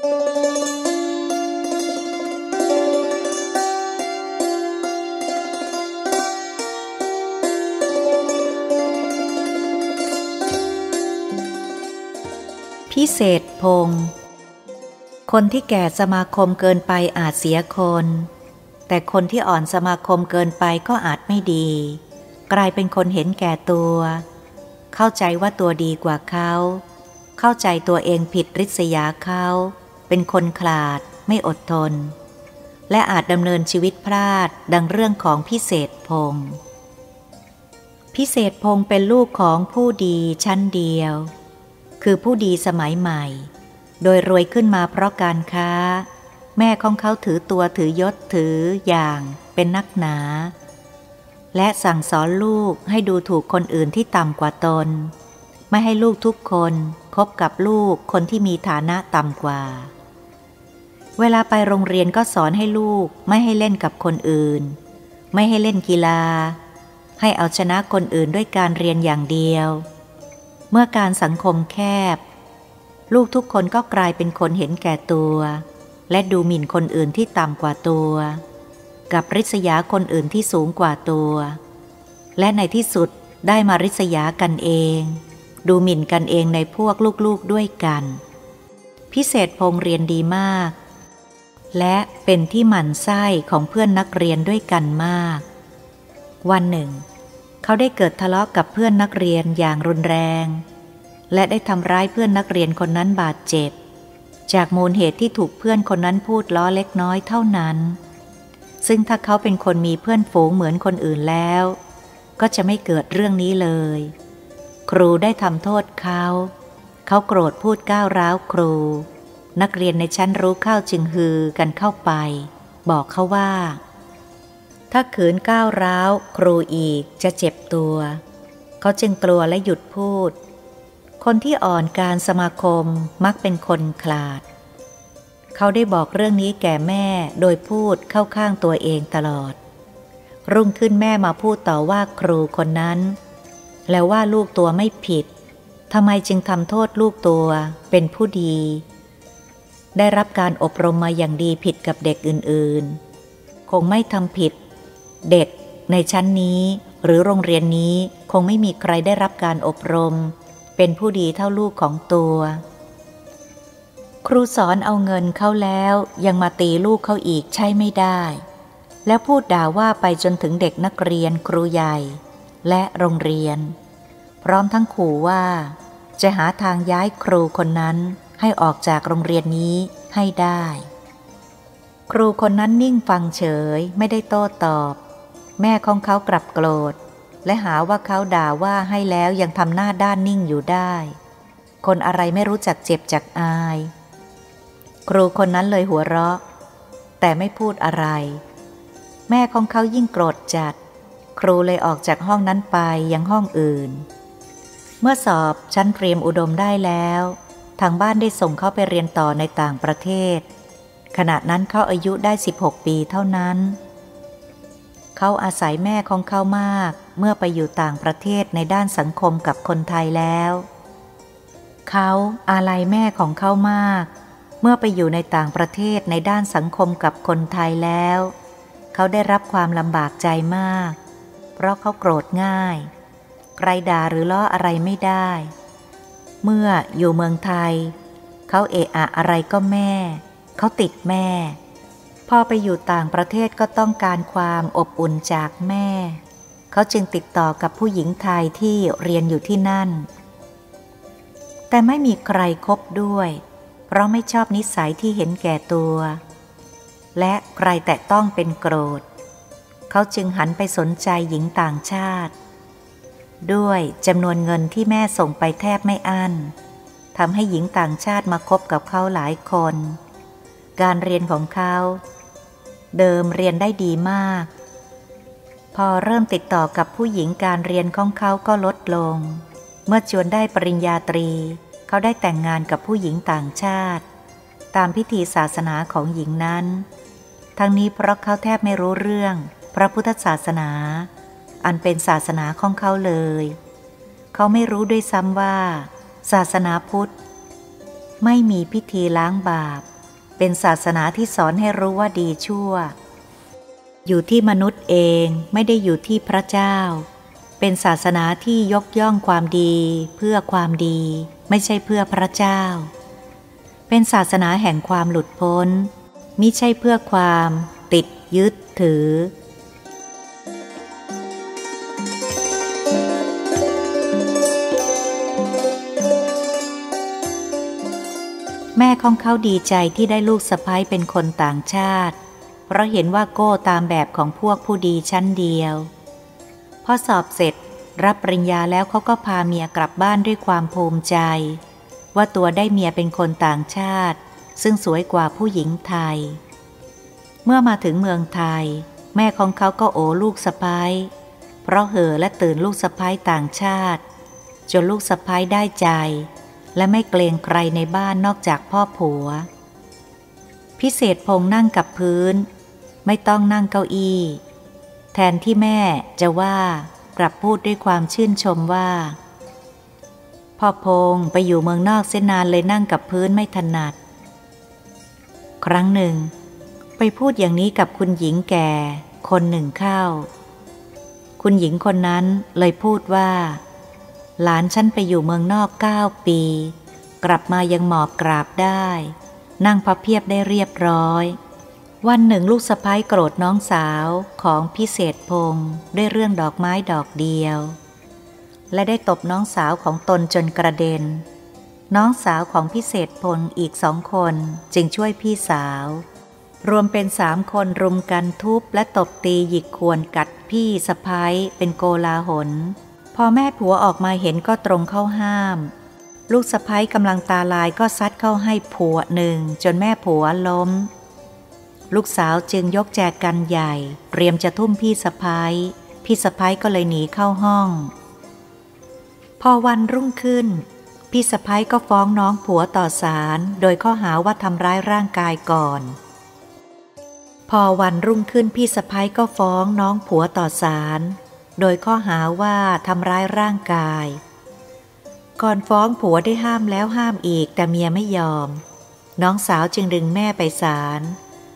พิเศษพงศ์คนที่แก่สมาคมเกินไปอาจเสียคน แต่คนที่อ่อนสมาคมเกินไปก็อาจไม่ดี กลายเป็นคนเห็นแก่ตัว เข้าใจว่าตัวดีกว่าเขา เข้าใจตัวเองผิดริษยาเขา เป็นคนขลาด ไม่อดทน และอาจดำเนินชีวิตพลาดดังเรื่องของพิเศษพงศ์พิเศษพงศ์เป็นลูกของผู้ดีชั้นเดียว คือผู้ดีสมัยใหม่ โดยรวยขึ้นมาเพราะการค้า แม่ของเขาถือตัวถือยศถืออย่างเป็นนักหนา และสั่งสอนลูกให้ดูถูกคนอื่นที่ต่ำกว่าตน ไม่ให้ลูกทุกคนคบกับลูกคนที่มีฐานะต่ำกว่า เวลาไปโรงเรียนก็สอนให้ลูกไม่ให้เล่นกับคนอื่น ไม่ให้เล่นกีฬา ให้เอาชนะคนอื่นด้วยการเรียนอย่างเดียว เมื่อการสังคมแคบ ลูกทุกคนก็กลายเป็นคนเห็นแก่ตัว และดูหมิ่นคนอื่นที่ต่ำกว่าตัว กับริษยาคนอื่นที่สูงกว่าตัว และในที่สุดได้มาริษยากันเอง ดูหมิ่นกันเองในพวกลูกๆด้วยกัน พิเศษพงเรียนดีมาก และเป็นที่หมั่นไส้ของเพื่อนนักเรียนด้วยกันมาก วันหนึ่ง เขาได้เกิดทะเลาะกับเพื่อนนักเรียนอย่างรุนแรง และได้ทำร้ายเพื่อนนักเรียนคนนั้นบาดเจ็บ จากมูลเหตุที่ถูกเพื่อนคนนั้นพูดล้อเล็กน้อยเท่านั้น ซึ่งถ้าเขาเป็นคนมีเพื่อนฝูงเหมือนคนอื่นแล้ว ก็จะไม่เกิดเรื่องนี้เลย ครูได้ทำโทษเขา เขาโกรธพูดก้าวร้าวครู นักเรียนในชั้นรู้เข้าจึงฮือกันเข้าไป บอกเขาว่า ถ้าขืนก้าวร้าวครูอีกจะเจ็บตัว เขาจึงกลัวและหยุดพูด คนที่อ่อนการสมาคมมักเป็นคนขลาด เขาได้บอกเรื่องนี้แก่แม่โดยพูดเข้าข้างตัวเองตลอด รุ่งขึ้นแม่มาพูดต่อว่าครูคนนั้น แล้วว่าลูกตัวไม่ผิดทำไมจึงทำโทษลูกตัวเป็นผู้ดี ได้รับการอบรมมาอย่างดีผิดกับเด็กอื่นๆ คงไม่ทำผิด เด็กในชั้นนี้หรือโรงเรียนนี้คงไม่มีใครได้รับการอบรม เป็นผู้ดีเท่าลูกของตัว ครูสอนเอาเงินเขาแล้วยังมาตีลูกเขาอีกใช่ไม่ได้ แล้วพูดด่าว่าไปจนถึงเด็กนักเรียนครูใหญ่ และโรงเรียน พร้อมทั้งขู่ว่า จะหาทางย้ายครูคนนั้น ให้ออกจากโรงเรียนนี้ให้ได้ ครูคนนั้นนิ่งฟังเฉยไม่ได้โต้ตอบ แม่ของเขากลับโกรธ และหาว่าเขาด่าว่าให้แล้วยังทำหน้าด้านนิ่งอยู่ได้ คนอะไรไม่รู้จักเจ็บจักอาย ครูคนนั้นเลยหัวเราะ แต่ไม่พูดอะไร แม่ของเขายิ่งโกรธจัด ครูเลยออกจากห้องนั้นไปยังห้องอื่น เมื่อสอบชั้นเตรียมอุดมได้แล้ว ทางบ้านได้ส่งเขาไปเรียนต่อในต่างประเทศ ขณะนั้นเขาอายุได้ 16 ปีเท่านั้น เขาอาศัยแม่ของเขามากเมื่อไปอยู่ต่างประเทศในด้านสังคมกับคนไทยแล้ว เขาอาลัยแม่ของเขามาก เมื่อไปอยู่ในต่างประเทศในด้านสังคมกับคนไทยแล้ว เขาได้รับความลำบากใจมาก เพราะเขาโกรธง่าย ใครด่าหรือล้ออะไรไม่ได้เเมื่ออยู่เมืองไทย เขาเอะอะอะไรก็แม่ เขาติดแม่ พอไปอยู่ต่างประเทศก็ต้องการความอบอุ่นจากแม่ เขาจึงติดต่อกับผู้หญิงไทยที่เรียนอยู่ที่นั่น แต่ไม่มีใครครบด้วย เพราะไม่ชอบนิสัยที่เห็นแก่ตัว และใครแตะต้องเป็นโกรธ เขาจึงหันไปสนใจหญิงต่างชาติ ด้วยจำนวนเงินที่แม่ส่งไปแทบไม่อั้นทำให้หญิงต่างชาติมาคบกับเขาหลายคน การเรียนของเขา เดิมเรียนได้ดีมาก พอเริ่มติดต่อกับผู้หญิงการเรียนของเขาก็ลดลง เมื่อจวนได้ปริญญาตรี เขาได้แต่งงานกับผู้หญิงต่างชาติ ตามพิธีศาสนาของหญิงนั้น ทั้งนี้เพราะเขาแทบไม่รู้เรื่อง พระพุทธศาสนา อันเป็นศาสนาของเขาเลย เขาไม่รู้ด้วยซ้ำว่า ศาสนาพุทธ ไม่มีพิธีล้างบาป เป็นศาสนาที่สอนให้รู้ว่าดีชั่ว อยู่ที่มนุษย์เองไม่ได้อยู่ที่พระเจ้า เป็นศาสนาที่ยกย่องความดีเพื่อความดี ไม่ใช่เพื่อพระเจ้า เป็นศาสนาแห่งความหลุดพ้นมิใช่เพื่อความติดยึดถือ แม่ของเขาดีใจที่ได้ลูกสะพ้ายเป็นคนต่างชาติ เพราะเห็นว่าโก้ตามแบบของพวกผู้ดีชั้นเดียว พอสอบเสร็จรับปริญญาแล้วเขาก็พาเมียกลับบ้านด้วยความภูมิใจ ว่าตัวได้เมียเป็นคนต่างชาติ ซึ่งสวยกว่าผู้หญิงไทย เมื่อมาถึงเมืองไทย แม่ของเขาก็โอลูกสะพ้ายเพราะเห่อและตื่นลูกสะพ้ายต่างชาติ จนลูกสะพ้ายได้ใจ และไม่เกรงใครในบ้านนอกจากพ่อผัว พิเศษพงนั่งกับพื้น ไม่ต้องนั่งเก้าอี้ แทนที่แม่จะว่ากลับพูดด้วยความชื่นชมว่า พ่อพงไปอยู่เมืองนอกเส้นนานเลยนั่งกับพื้นไม่ถนัด ครั้งหนึ่ง ไปพูดอย่างนี้กับคุณหญิงแก่คนหนึ่งเข้า คุณหญิงคนนั้นเลยพูดว่า หลานฉันไปอยู่เมืองนอกเก้าปี กลับมายังหมอบกราบได้ นั่งพับเพียบได้เรียบร้อย วันหนึ่งลูกสะพ้ายโกรธน้องสาวของพิเศษพงศ์ด้วยเรื่องดอกไม้ดอกเดียว และได้ตบน้องสาวของตนจนกระเด็น น้องสาวของพิเศษพงอีกสองคนจึงช่วยพี่สาว รวมเป็นสามคนรุมกันทุบและตบตีหยิกควรกัดพี่สะพ้ายเป็นโกลาหล อแม่ผัวออกมาเห็นก็ตรงเข้าห้าม ลูกสะพ้ายกำลังตาลายก็ซัดเข้าให้ผัวหนึ่งจนแม่ผัวล้ม ลูกสาวจึงยกแจกกันใหญ่ เตรียมจะทุ่มพี่สะพ้ายพี่สะพ้ายก็เลยหนีเข้าห้อง พอวันรุ่งขึ้น พี่สะพ้ายก็ฟ้องน้องผัวต่อศาลโดยข้อหาว่าทำร้ายร่างกายก่อน พอวันรุ่งขึ้นพี่สะพ้ยก็ฟ้องน้องผัวต่อศาล โดยข้อหาว่าทำร้ายร่างกาย ก่อนฟ้องผัวได้ห้ามแล้วห้ามอีกแต่เมียไม่ยอม น้องสาวจึงดึงแม่ไปศาล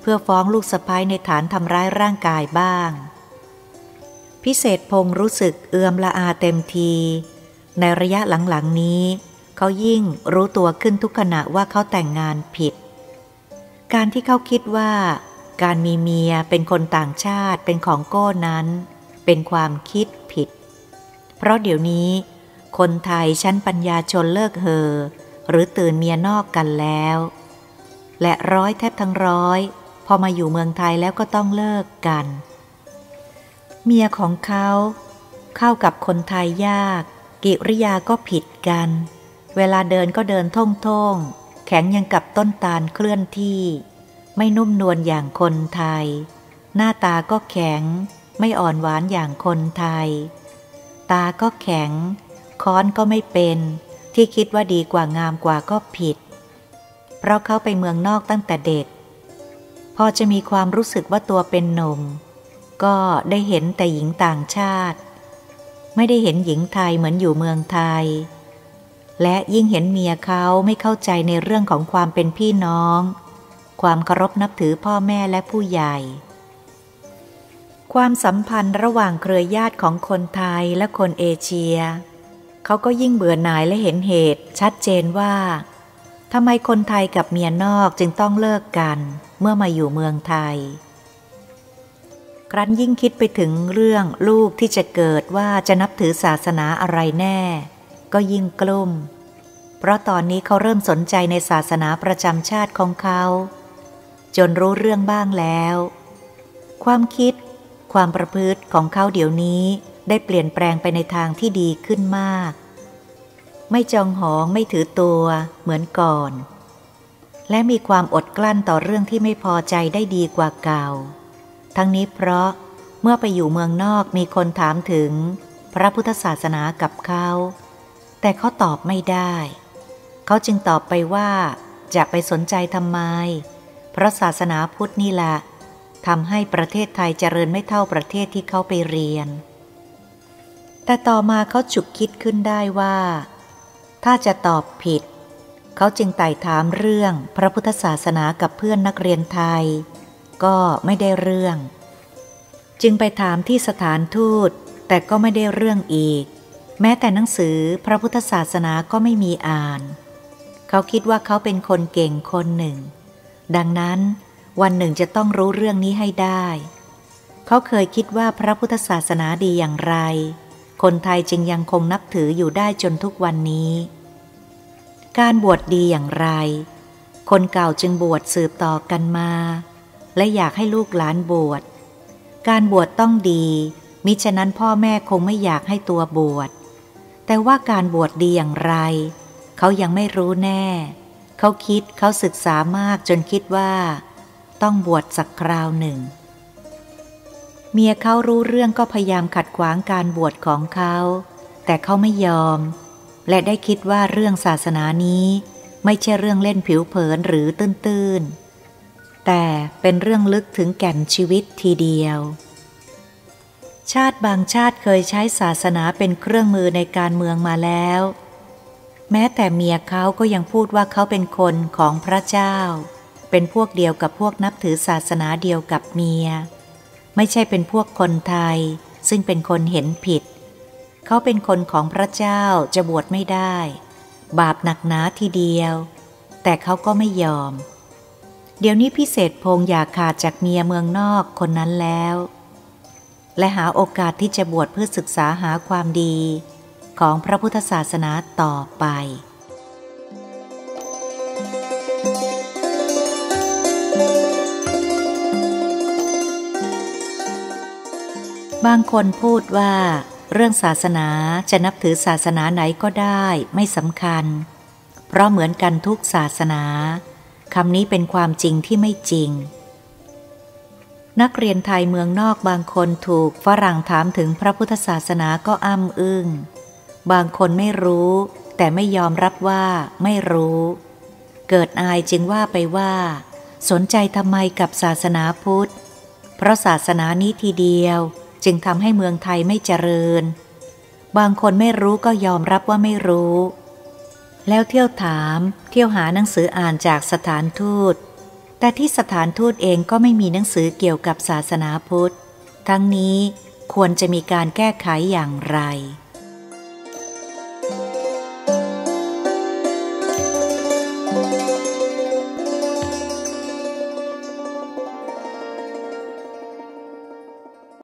เพื่อฟ้องลูกสะพ้ยในฐานทำร้ายร่างกายบ้าง พิเศษพงรู้สึกเอื้อมละอาเต็มที ในระยะหลังๆนี้ เขายิ่งรู้ตัวขึ้นทุกขณะว่าเขาแต่งงานผิด การที่เขาคิดว่าการมีเมียเป็นคนต่างชาติเป็นของโก้นั้น เป็นความคิดผิด เพราะเดี๋ยวนี้คนไทยชั้นปัญญาชนเลิกเฮอหรือตื่นเมียนอกกันแล้ว และร้อยแทบทั้งร้อย พอมาอยู่เมืองไทยแล้วก็ต้องเลิกกัน เมียของเขาเข้ากับคนไทยยาก กิริยาก็ผิดกัน เวลาเดินก็เดินท่องท่งแข็งยังกับต้นตาลเคลื่อนที่ ไม่นุ่มนวลอย่างคนไทย หน้าตาก็แข็ง ไม่อ่อนหวานอย่างคนไทย ตาก็แข็ง ค้อนก็ไม่เป็น ที่คิดว่าดีกว่างามกว่าก็ผิด เพราะเขาไปเมืองนอกตั้งแต่เด็ก พอจะมีความรู้สึกว่าตัวเป็นหนุ่ม ก็ได้เห็นแต่หญิงต่างชาติ ไม่ได้เห็นหญิงไทยเหมือนอยู่เมืองไทย และยิ่งเห็นเมียเขาไม่เข้าใจในเรื่องของความเป็นพี่น้อง ความเคารพนับถือพ่อแม่และผู้ใหญ่ ความสัมพันธ์ระหว่างเครือญาติของคนไทยและคนเอเชีย เขาก็ยิ่งเบื่อหน่ายและเห็นเหตุ ชัดเจนว่าทำไมคนไทยกับเมียนอกจึงต้องเลิกกันเมื่อมาอยู่เมืองไทย ครั้นยิ่งคิดไปถึงเรื่องลูกที่จะเกิดว่าจะนับถือศาสนาอะไรแน่ ก็ยิ่งกลุ้ม เพราะตอนนี้เขาเริ่มสนใจในศาสนาประจำชาติของเขา จนรู้เรื่องบ้างแล้ว ความคิด ความประพฤติของเขาเดี๋ยวนี้ได้เปลี่ยนแปลงไปในทางที่ดีขึ้นมาก ไม่จองหองไม่ถือตัวเหมือนก่อน และมีความอดกลั้นต่อเรื่องที่ไม่พอใจได้ดีกว่าเก่า ทั้งนี้เพราะเมื่อไปอยู่เมืองนอกมีคนถามถึงพระพุทธศาสนากับเขา แต่เขาตอบไม่ได้ เขาจึงตอบไปว่า จะไปสนใจทำไมพราะศาสนาพุทธนี่แหละ ทำให้ประเทศไทยเจริญไม่เท่าประเทศที่เขาไปเรียน แต่ต่อมาเขาฉุกคิดขึ้นได้ว่า ถ้าจะตอบผิด เขาจึงไต่ถามเรื่องพระพุทธศาสนากับเพื่อนนักเรียนไทย ก็ไม่ได้เรื่อง จึงไปถามที่สถานทูต แต่ก็ไม่ได้เรื่องอีก แม้แต่หนังสือพระพุทธศาสนาก็ไม่มีอ่าน เขาคิดว่าเขาเป็นคนเก่งคนหนึ่ง ดังนั้น วันหนึ่งจะต้องรู้เรื่องนี้ให้ได้ เขาเคยคิดว่าพระพุทธศาสนาดีอย่างไร คนไทยจึงยังคงนับถืออยู่ได้จนทุกวันนี้ การบวชดดีอย่างไร คนเก่าจึงบวชสืบต่อกันมา และอยากให้ลูกหลานบวช การบวชต้องดี มิฉะนั้นพ่อแม่คงไม่อยากให้ตัวบวช แต่ว่าการบวชดดีอย่างไร เขายังไม่รู้แน่ เขาคิดเขาศึกษามากจนคิดว่า ต้องบวชสักคราวหนึ่ง เมียเขารู้เรื่องก็พยายามขัดขวางการบวชของเขา แต่เขาไม่ยอม และได้คิดว่าเรื่องศาสนานี้ไม่ใช่เรื่องเล่นผิวเผินหรือตื้นๆ แต่เป็นเรื่องลึกถึงแก่นชีวิตทีเดียว ชาติบางชาติเคยใช้ศาสนาเป็นเครื่องมือในการเมืองมาแล้ว แม้แต่เมียเขาก็ยังพูดว่าเขาเป็นคนของพระเจ้า เป็นพวกเดียวกับพวกนับถือศาสนาเดียวกับเมีย ไม่ใช่เป็นพวกคนไทย ซึ่งเป็นคนเห็นผิด เขาเป็นคนของพระเจ้าจะบวชไม่ได้ บาปหนักหนาทีเดียว แต่เขาก็ไม่ยอม เดี๋ยวนี้พิเศษพงอยากขาดจากเมียเมืองนอกคนนั้นแล้ว และหาโอกาสที่จะบวชเพื่อศึกษาหาความดี ของพระพุทธศาสนาต่อไป บางคนพูดว่า เรื่องศาสนาจะนับถือศาสนาไหนก็ได้ไม่สำคัญ เพราะเหมือนกันทุกศาสนาคำนี้เป็นความจริงที่ไม่จริง นักเรียนไทยเมืองนอกบางคนถูกฝรั่งถามถึงพระพุทธศาสนาก็อ้ำอึง้ง บางคนไม่รู้ แต่ไม่ยอมรับว่าไม่รู้ เกิดอายจึงว่าไปว่า สนใจทำไมกับศาสนาพุทธ เพราะศาสนานี้ทีเดียว จึงทำให้เมืองไทยไม่เจริญ บางคนไม่รู้ก็ยอมรับว่าไม่รู้ แล้วเที่ยวถาม เที่ยวหาหนังสืออ่านจากสถานทูต แต่ที่สถานทูตเองก็ไม่มีหนังสือเกี่ยวกับศาสนาพุทธ ทั้งนี้ควรจะมีการแก้ไขอย่างไร